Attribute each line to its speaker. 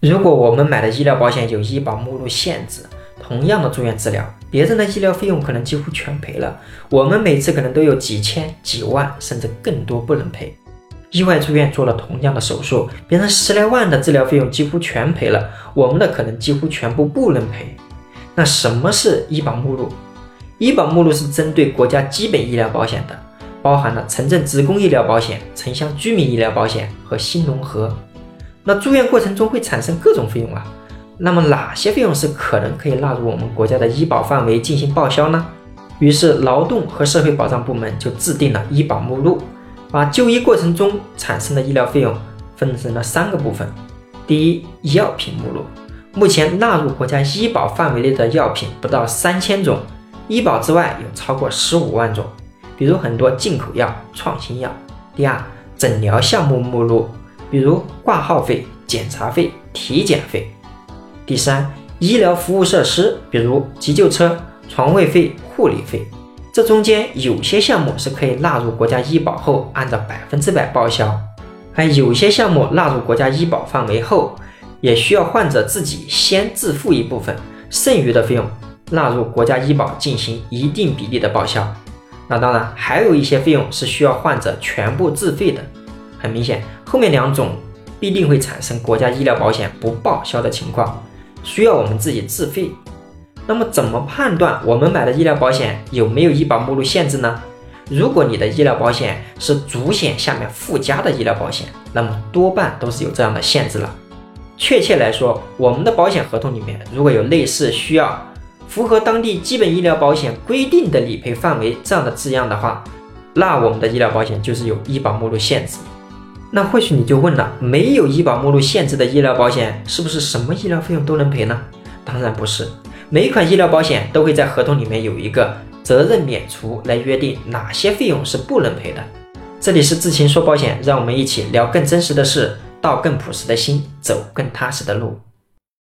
Speaker 1: 如果我们买的医疗保险有医保目录限制，同样的住院治疗，别人的医疗费用可能几乎全赔了，我们每次可能都有几千、几万，甚至更多不能赔。意外住院做了同样的手术，别人十来万的治疗费用几乎全赔了，我们的可能几乎全部不能赔。那什么是医保目录？医保目录是针对国家基本医疗保险的，包含了城镇职工医疗保险、城乡居民医疗保险和新农合。那住院过程中会产生各种费用啊，那么哪些费用是可能可以纳入我们国家的医保范围进行报销呢？于是劳动和社会保障部门就制定了医保目录，把就医过程中产生的医疗费用分成了三个部分。第一，药品目录，目前纳入国家医保范围内的药品不到三千种，医保之外有超过十五万种，比如很多进口药、创新药。第二，诊疗项目目录。比如挂号费、检查费、体检费。第三，医疗服务设施，比如急救车、床位费、护理费。这中间有些项目是可以纳入国家医保后按照百分之百报销，而有些项目纳入国家医保范围后，也需要患者自己先自付一部分，剩余的费用纳入国家医保进行一定比例的报销。那当然，还有一些费用是需要患者全部自费的。很明显，后面两种必定会产生国家医疗保险不报销的情况，需要我们自己自费。那么，怎么判断我们买的医疗保险有没有医保目录限制呢？如果你的医疗保险是主险下面附加的医疗保险，那么多半都是有这样的限制了。确切来说，我们的保险合同里面如果有类似需要符合当地基本医疗保险规定的理赔范围这样的字样的话，那我们的医疗保险就是有医保目录限制。那或许你就问了，没有医保目录限制的医疗保险，是不是什么医疗费用都能赔呢？当然不是，每一款医疗保险都会在合同里面有一个责任免除来约定哪些费用是不能赔的。这里是智勤说保险，让我们一起聊更真实的事，道更朴实的心，走更踏实的路。